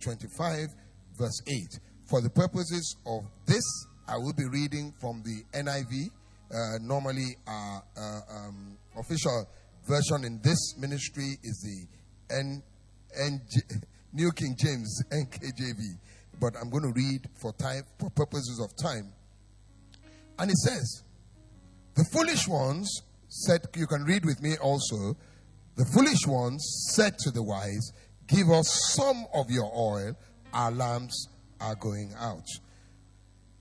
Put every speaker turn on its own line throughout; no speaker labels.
25, verse 8. For the purposes of this, I will be reading from the NIV. Uh, normally, our uh, um, official version in this ministry is the N, New King James NKJV. But I'm going to read for time, for purposes of time. And it says, The foolish ones said, you can read with me also. The foolish ones said to the wise, Give us some of your oil, our lamps are going out.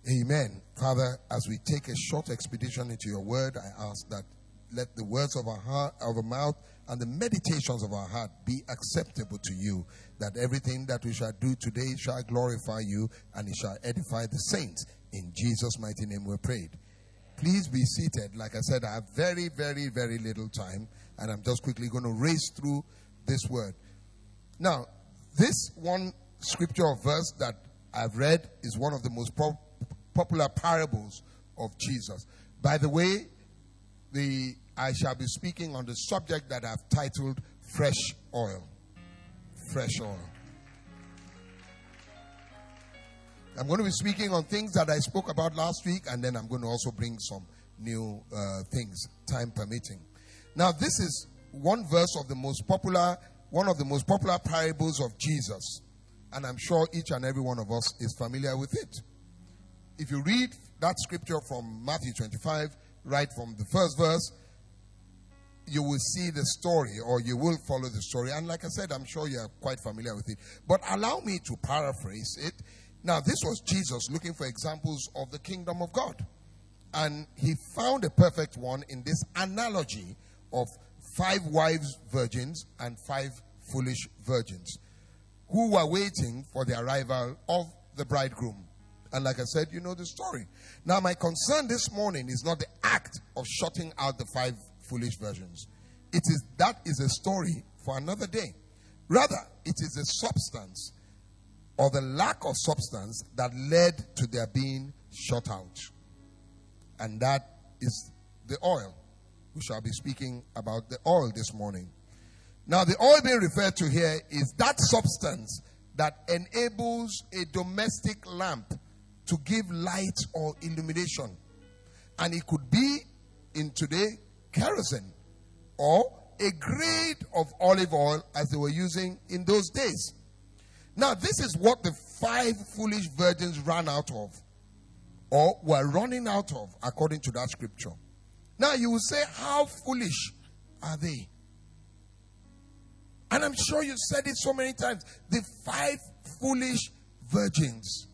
Amen. Father, as we take a short expedition into your word, I ask that let the words of our heart, of our mouth, and the meditations of our heart be acceptable to you. That everything that we shall do today shall glorify you and it shall edify the saints. In Jesus' mighty name we prayed. Please be seated. Like I said, I have very, very, very little time, and I'm just quickly going to race through this word. Now, this one scripture or verse that I've read is one of the most po- popular parables of Jesus. By the way, the I shall be speaking on the subject that I've titled Fresh Oil. Fresh Oil. I'm going to be speaking on things that I spoke about last week, and then I'm going to also bring some new uh, things, time permitting. Now, this is one verse of the most popular, one of the most popular parables of Jesus, and I'm sure each and every one of us is familiar with it. If you read that scripture from Matthew 25, right from the first verse, you will see the story or you will follow the story. And like I said, I'm sure you're quite familiar with it. But allow me to paraphrase it. Now, this was Jesus looking for examples of the kingdom of God. And he found a perfect one in this analogy of five wives virgins and five foolish virgins who were waiting for the arrival of the bridegroom. And like I said, you know the story. Now, my concern this morning is not the act of shutting out the five foolish virgins. It is that is a story for another day. Rather, it is a substance or the lack of substance that led to their being shut out. And that is the oil. We shall be speaking about the oil this morning. Now, the oil being referred to here is that substance that enables a domestic lamp to give light or illumination. And it could be in today kerosene or a grade of olive oil as they were using in those days. Now, this is what the five foolish virgins ran out of or were running out of according to that scripture. Now, you will say, How foolish are they? And I'm sure you've said it so many times. The five foolish virgins.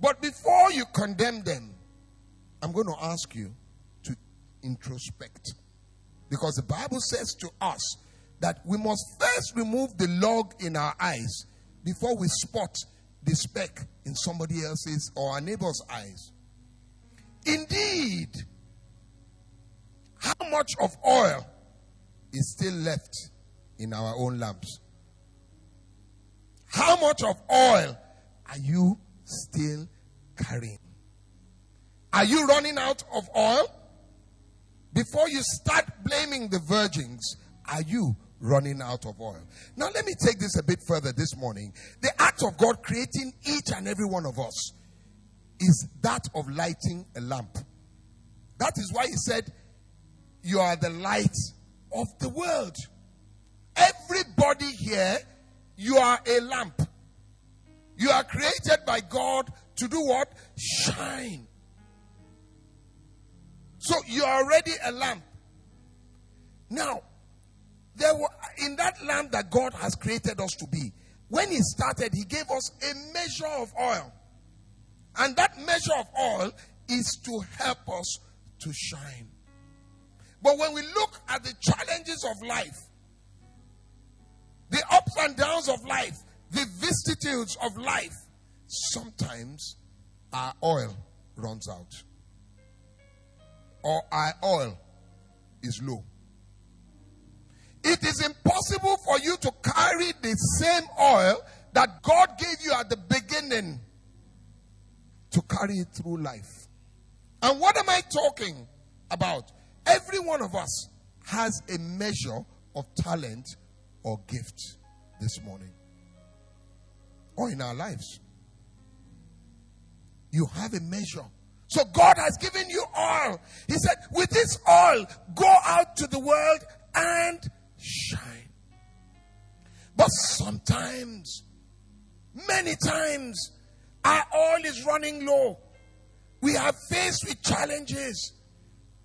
But before you condemn them, I'm going to ask you to introspect. Because the Bible says to us that we must first remove the log in our eyes before we spot the speck in somebody else's or our neighbor's eyes. Indeed, how much of oil is still left in our own lamps? How much of oil are you still carrying? Are you running out of oil? Before you start blaming the virgins, are you running out of oil? Now, let me take this a bit further this morning. The act of God creating each and every one of us is that of lighting a lamp. That is why He said, You are the light of the world. Everybody here, you are a lamp. You are created by God to do what? Shine. So you're already a lamp. Now, there were in that lamp that God has created us to be. When He started, He gave us a measure of oil. And that measure of oil is to help us to shine. But when we look at the challenges of life, the ups and downs of life, the vicissitudes of life, sometimes our oil runs out or our oil is low. It is impossible for you to carry the same oil that God gave you at the beginning to carry it through life. And what am I talking about? Every one of us has a measure of talent or gift this morning. Or in our lives. You have a measure. So God has given you oil. He said, with this oil, go out to the world and shine. But sometimes, many times, our oil is running low. We are faced with challenges.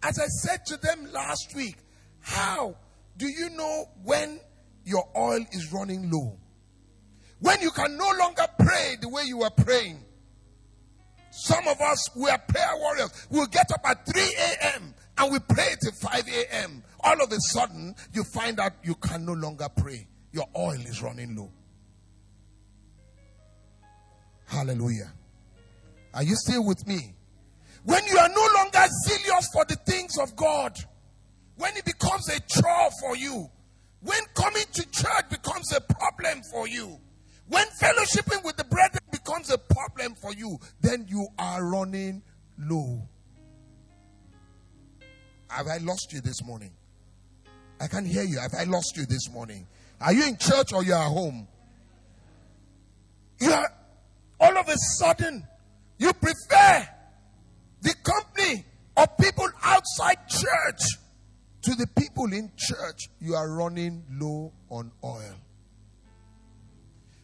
As I said to them last week, how do you know when your oil is running low? When you can no longer pray the way you were praying. Some of us, we are prayer warriors. We'll get up at 3 a.m. and we pray till 5 a.m. All of a sudden, you find out you can no longer pray. Your oil is running low. Hallelujah. Are you still with me? When you are no longer zealous for the things of God, when it becomes a chore for you, when coming to church becomes a problem for you, when fellowshipping with the brethren becomes a problem for you, then you are running low. Have I lost you this morning? I can't hear you. Have I lost you this morning? Are you in church or you are home? You are all of a sudden you prefer the company of people outside church to the people in church. You are running low on oil.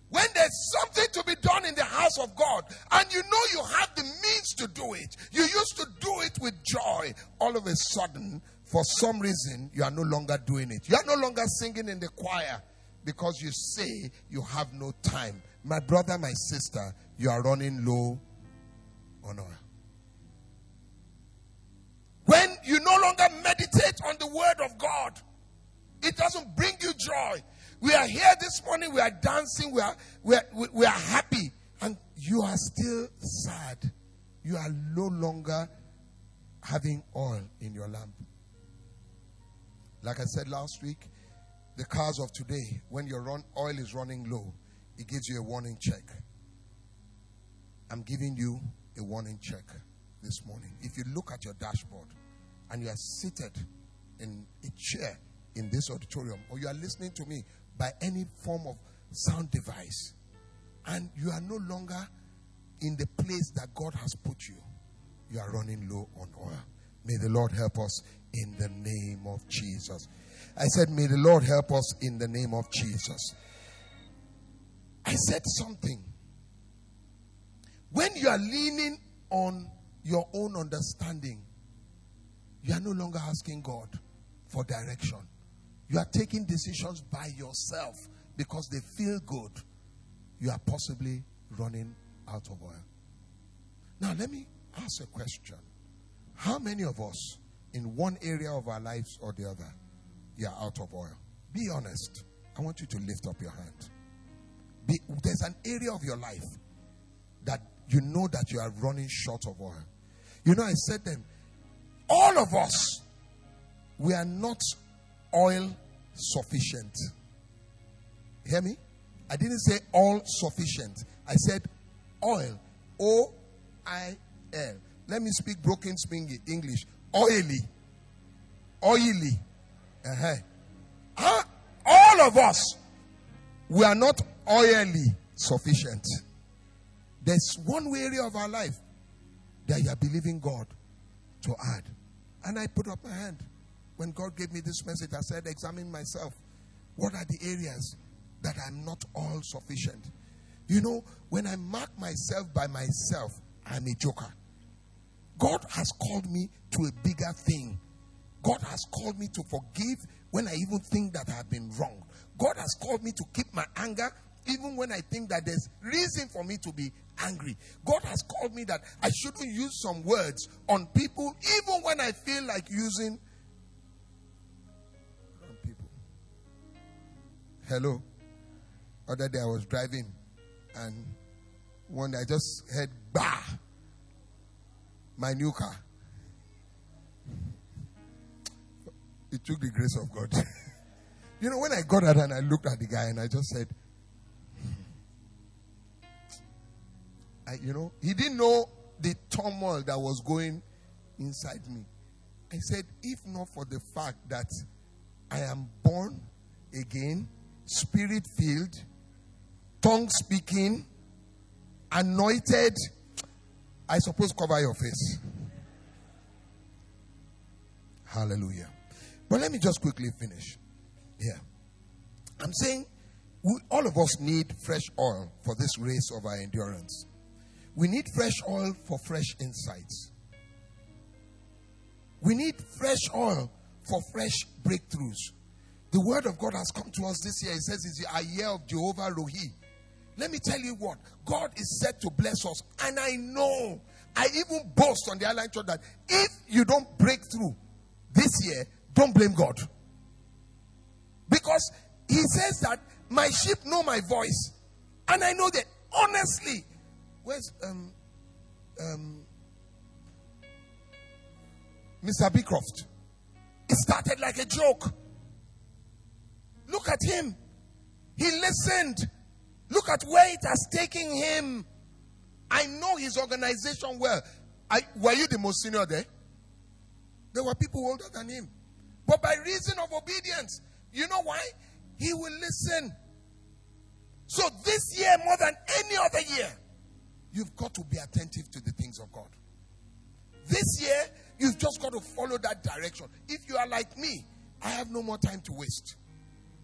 When there's something to be done in the house of God and you know you have the means to do it, you used to do it with joy. All of a sudden, for some reason, you are no longer doing it. You are no longer singing in the choir because you say you have no time. My brother, my sister, you are running low on oil. When you no longer meditate on the word of God, it doesn't bring you joy. We are here this morning, we are dancing, we are, we are, we are happy, and you are still sad. You are no longer having oil in your lamp. Like I said last week, the cars of today, when your run, oil is running low, it gives you a warning check. I'm giving you a warning check this morning. If you look at your dashboard and you are seated in a chair in this auditorium, or you are listening to me by any form of sound device, and you are no longer in the place that God has put you, you are running low on oil. May the Lord help us in the name of Jesus. I said, May the Lord help us in the name of Jesus. I said something. When you are leaning on your own understanding, you are no longer asking God for direction. You are taking decisions by yourself because they feel good. You are possibly running out of oil. Now, let me ask a question. How many of us, in one area of our lives or the other, you are out of oil? Be honest. I want you to lift up your hand. Be, there's an area of your life that you know that you are running short of oil. You know, I said then, all of us, we are not oil sufficient. Hear me? I didn't say all sufficient. I said oil. O I L. Let me speak broken English. Oily. Oily. Uh-huh. All of us, we are not oily sufficient. There's one area of our life that you are believing God to add. And I put up my hand. When God gave me this message, I said, examine myself. What are the areas that I'm not all sufficient? You know, when I mark myself by myself, I'm a joker. God has called me to a bigger thing. God has called me to forgive when I even think that I've been wrong. God has called me to keep my anger even when I think that there's reason for me to be angry. God has called me that I shouldn't use some words on people, even when I feel like using on people. Hello. Other day I was driving and one day I just heard bah my new car. It took the grace of God. you know, when I got out and I looked at the guy and I just said, I, you know, he didn't know the turmoil that was going inside me. I said, if not for the fact that I am born again, spirit filled, tongue speaking, anointed, I suppose, cover your face. Hallelujah. But let me just quickly finish. Yeah. I'm saying we, all of us need fresh oil for this race of our endurance. We need fresh oil for fresh insights. We need fresh oil for fresh breakthroughs. The word of God has come to us this year. It says it's a year of Jehovah Rohi. Let me tell you what God is set to bless us. And I know, I even boast on the airline church that if you don't break through this year, don't blame God. Because He says that my sheep know my voice. And I know that honestly. Where's um um Mr. Beecroft? It started like a joke. Look at him. He listened. Look at where it has taken him. I know his organization well. I, were you the most senior there? There were people older than him. But by reason of obedience, you know why? He will listen. So this year, more than any other year, you've got to be attentive to the things of God. This year, You've just got to follow that direction. If you are like me, I have no more time to waste.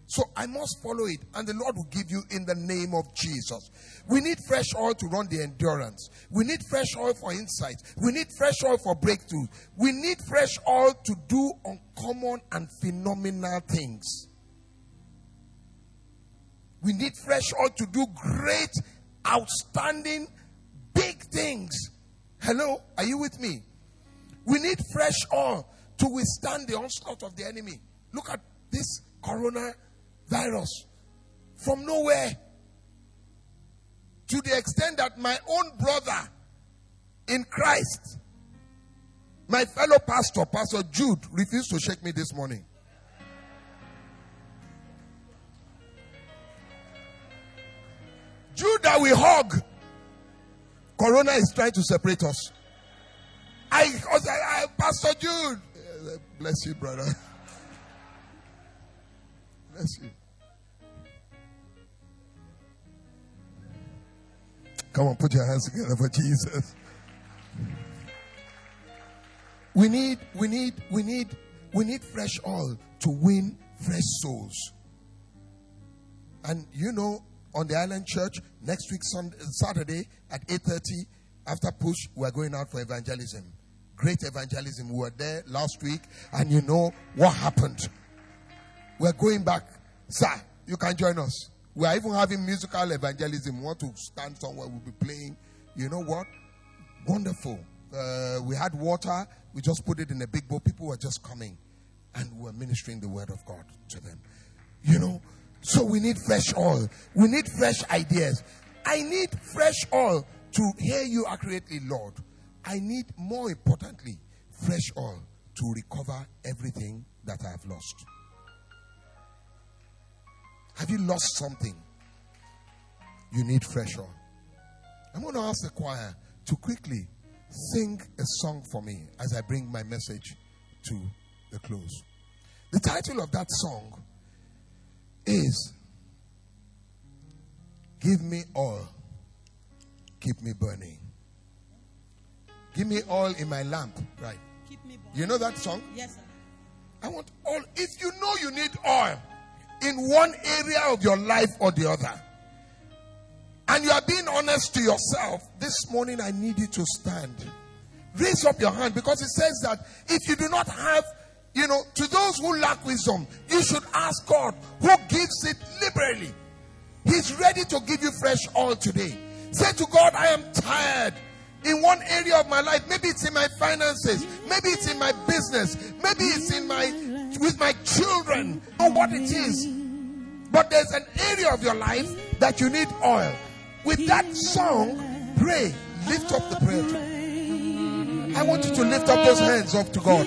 So I must follow it, and the Lord will give you in the name of Jesus. We need fresh oil to run the endurance. We need fresh oil for insight. We need fresh oil for breakthrough. We need fresh oil to do uncommon and phenomenal things. We need fresh oil to do great, outstanding, things. Hello, are you with me? We need fresh oil to withstand the onslaught of the enemy. Look at this coronavirus from nowhere. To the extent that my own brother in Christ, my fellow pastor, Pastor Jude, refused to shake me this morning. Jude that we hug. Corona is trying to separate us. I like, I, Pastor Jude. Bless you, brother. Bless you. Come on, put your hands together for Jesus. We need, we need, we need, we need fresh oil to win fresh souls. And you know, on the island church next week, Sunday, Saturday at eight thirty, after push, we're going out for evangelism great evangelism. We were there last week, and you know what happened. We're going back. Sir, you can join us. We are even having musical evangelism. We want to stand somewhere, we'll be playing. You know what? Wonderful. Uh, we had water, we just put it in a big bowl. People were just coming, and we were ministering the word of God to them. You know, so we need fresh oil, we need fresh ideas. I need fresh oil to hear you accurately, Lord. I need, more importantly, fresh oil to recover everything that I have lost. Have you lost something? You need fresh oil. I'm going to ask the choir to quickly sing a song for me as I bring my message to the close. The title of that song is Give Me Oil, Keep Me Burning. Give me oil in my lamp. Right. You know that song?
Yes, sir.
I want oil. If you know you need oil in one area of your life or the other, and you are being honest to yourself, this morning I need you to stand. Raise up your hand because it says that if you do not have, you know, to those who lack wisdom, you should ask God who gives it liberally. He's ready to give you fresh oil today. Say to God, I am tired in one area of my life. Maybe it's in my finances. Maybe it's in my business. Maybe it's in my with my children. Know what it is. But there's an area of your life that you need oil. With that song, pray. Lift up the prayer. I want you to lift up those hands up to God.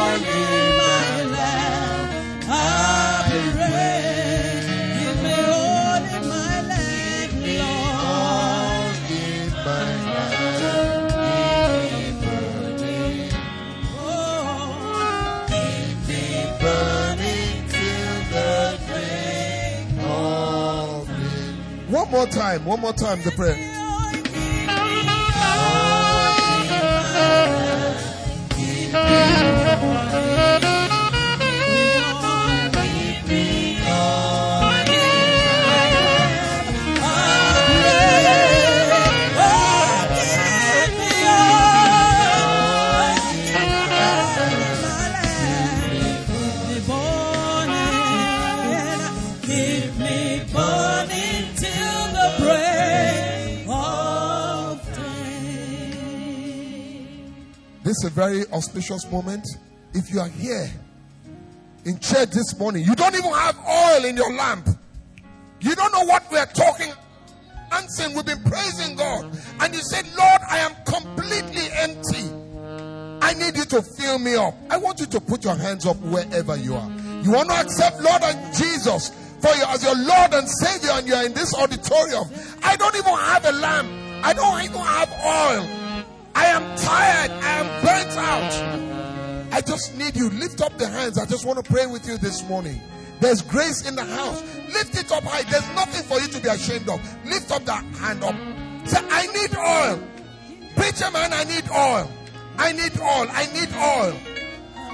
One more time, one more time, the prayer. A very auspicious moment. If you are here in church this morning, you don't even have oil in your lamp. You don't know what we are talking. Dancing, we've been praising God, and you said, "Lord, I am completely empty. I need you to fill me up." I want you to put your hands up wherever you are. You want to accept Lord and Jesus for you as your Lord and Savior, and you are in this auditorium. I don't even have a lamp. I don't even have oil. I am tired. I am burnt out. I just need you. Lift up the hands. I just want to pray with you this morning. There's grace in the house. Lift it up high. There's nothing for you to be ashamed of. Lift up that hand up. Say, I need oil. Preacher man, I need oil. I need oil. I need oil.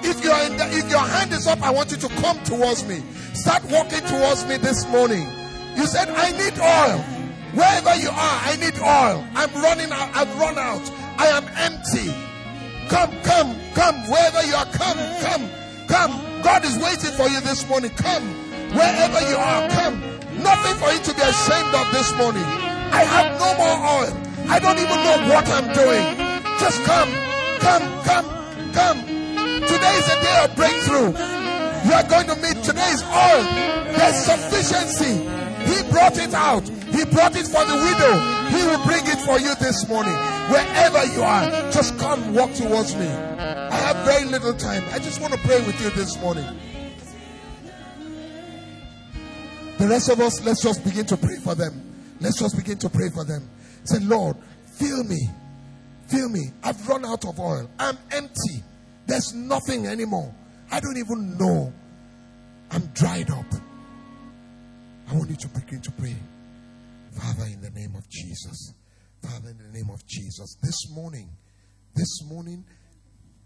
If you're in the, if your hand is up, I want you to come towards me. Start walking towards me this morning. You said, I need oil. Wherever you are, I need oil. I'm running out. I've run out. I am empty. Come, come, come. Wherever you are, come, come, come. God is waiting for you this morning. Come. Wherever you are, come. Nothing for you to be ashamed of this morning. I have no more oil. I don't even know what I'm doing. Just come, come, come, come. Today is a day of breakthrough. You are going to meet today's oil. There's sufficiency. He brought it out. He brought it for the widow. He will bring it for you this morning. Wherever you are, just come walk towards me. I have very little time. I just want to pray with you this morning. The rest of us, let's just begin to pray for them. Let's just begin to pray for them. Say, Lord, fill me. Fill me. I've run out of oil. I'm empty. There's nothing anymore. I don't even know. I'm dried up. I want you to begin to pray. Father, in the name of Jesus. Father, in the name of Jesus. This morning, this morning,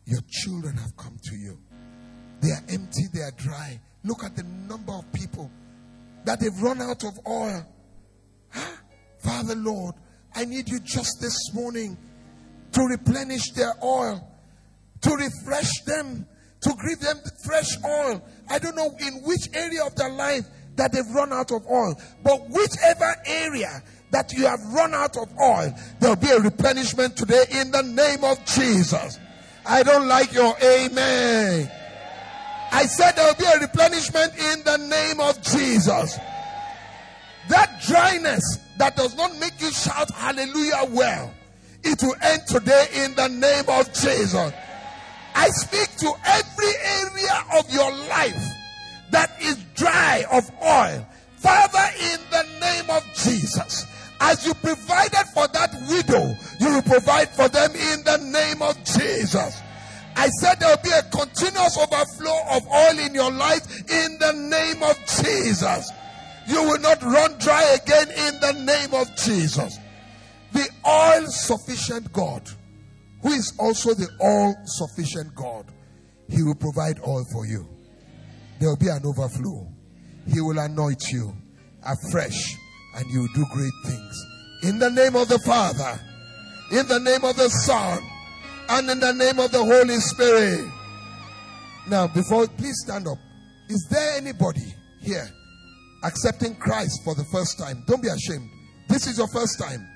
your children have come to you. They are empty, they are dry. Look at the number of people that they've run out of oil. Father, Lord, I need you just this morning to replenish their oil, to refresh them, to give them fresh oil. I don't know in which area of their life that they've run out of oil, but whichever area that you have run out of oil, there'll be a replenishment today in the name of Jesus. I don't like your amen. I said there will be a replenishment in the name of Jesus. That dryness that does not make you shout hallelujah well, it will end today in the name of Jesus. I speak to every area of your life that is dry of oil. Father, in the name of Jesus, as you provided for that widow, you will provide for them in the name of Jesus. I said there will be a continuous overflow of oil in your life in the name of Jesus. You will not run dry again in the name of Jesus. The all sufficient God, who is also the all sufficient God, He will provide oil for you. There will be an overflow. He will anoint you afresh and you will do great things. In the name of the Father, in the name of the Son, and in the name of the Holy Spirit. Now, before, please stand up. Is there anybody here accepting Christ for the first time? Don't be ashamed. This is your first time.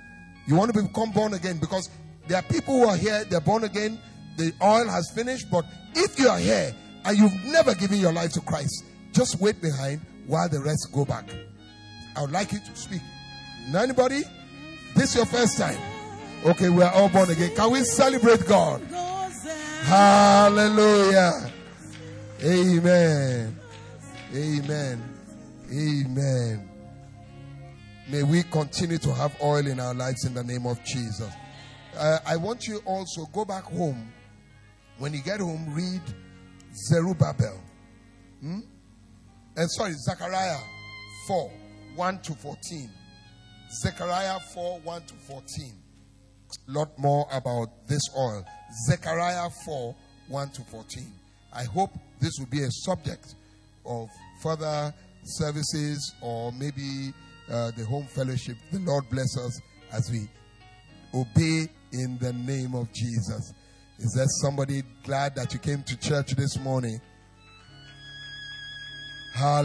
You want to become born again because there are people who are here, they're born again, the oil has finished. But if you are here and you've never given your life to Christ, just wait behind while the rest go back. I would like you to speak. Anybody? This is your first time. Okay, we are all born again. Can we celebrate God? Hallelujah. Amen. Amen. Amen. May we continue to have oil in our lives in the name of Jesus. Uh, I want you also go back home. When you get home, read Zerubbabel. Hmm? And sorry, Zechariah 4 1 to 14. Zechariah 4 1 to 14. A lot more about this oil. Zechariah 4 1 to 14. I hope this will be a subject of further services or maybe uh, the home fellowship. The Lord bless us as we obey in the name of Jesus. Is there somebody glad that you came to church this morning? Hallelujah.